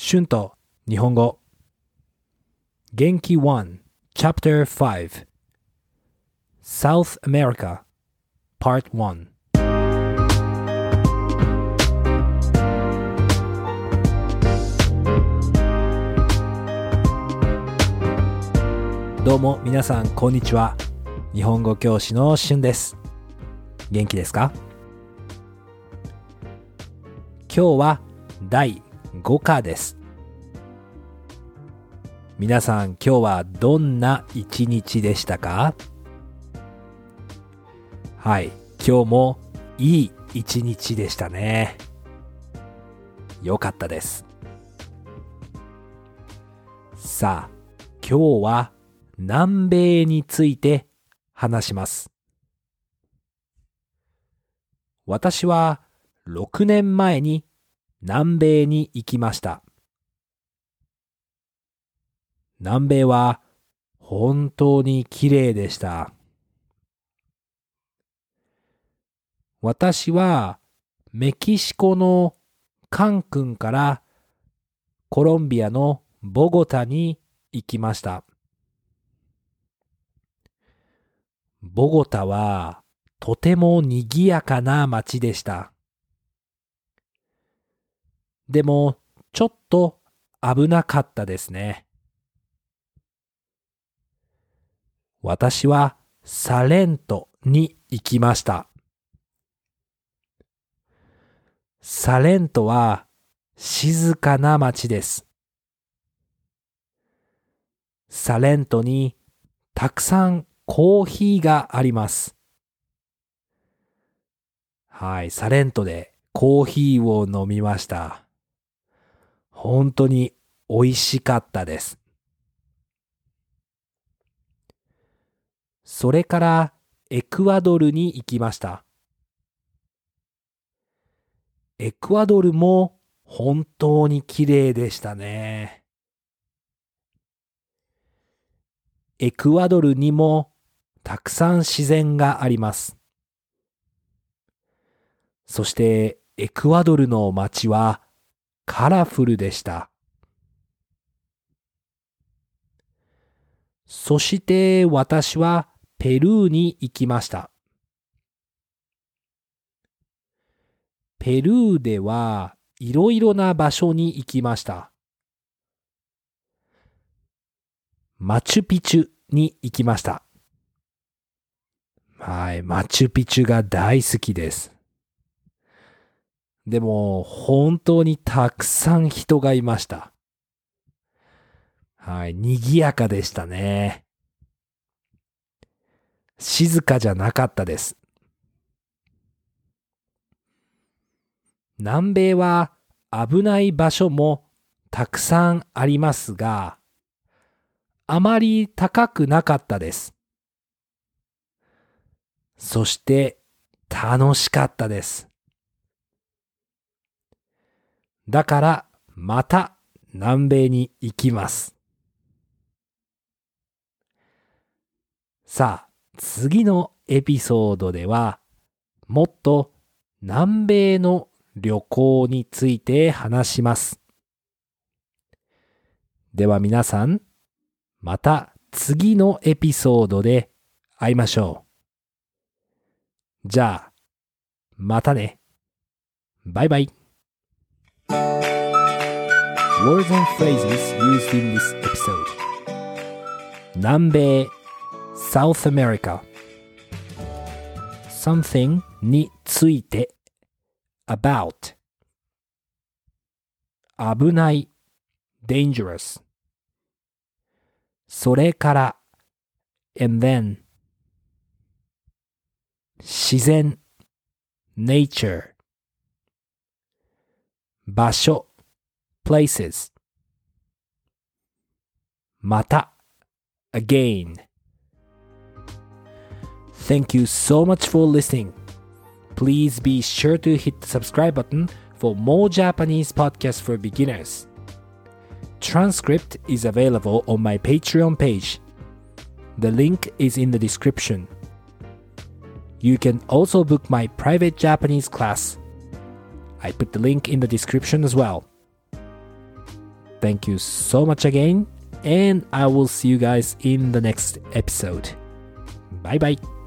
春と日本語。元気1 Chapter 5 South America Part 1どうも皆さんこんにちは。日本語教師の春です。元気ですか？今日は第5課です。皆さん今日はどんな一日でしたか？はい。今日もいい一日でしたね。よかったです。さあ今日は南米について話します。私は6年前に南米に行きました。南米は本当に綺麗でした。私はメキシコのカンクンからコロンビアのボゴタに行きました。ボゴタはとても賑やかな街でした。でも、ちょっと危なかったですね。私はサレントに行きました。サレントは静かな街です。サレントにたくさんコーヒーがあります。はい、サレントでコーヒーを飲みました。本当に美味しかったです。それからエクアドルに行きました。エクアドルも本当に綺麗でしたね。エクアドルにもたくさん自然があります。そしてエクアドルの街はカラフルでした。そして私はペルーに行きました。ペルーではいろいろな場所に行きました。マチュピチュに行きました。はい、マチュピチュが大好きです。でも、本当にたくさん人がいました。はい、賑やかでしたね。静かじゃなかったです。南米は危ない場所もたくさんありますが、あまり高くなかったです。そして楽しかったです。だからまた南米に行きます。さあ、次のエピソードではもっと南米の旅行について話します。では皆さん、また次のエピソードで会いましょう。じゃあ、またね。バイバイ。Words and phrases used in this episode 南米 South America something について about 危ない dangerous それから and then 自然 nature 場所 places また again Thank you so much for listening. Please be sure to hit the subscribe button for more Japanese podcasts for beginners. Transcript is available on my Patreon page. The link is in the description. You can also book my private Japanese class. I put the link in the description as well. Thank you so much again, and I will see you guys in the next episode. Bye bye.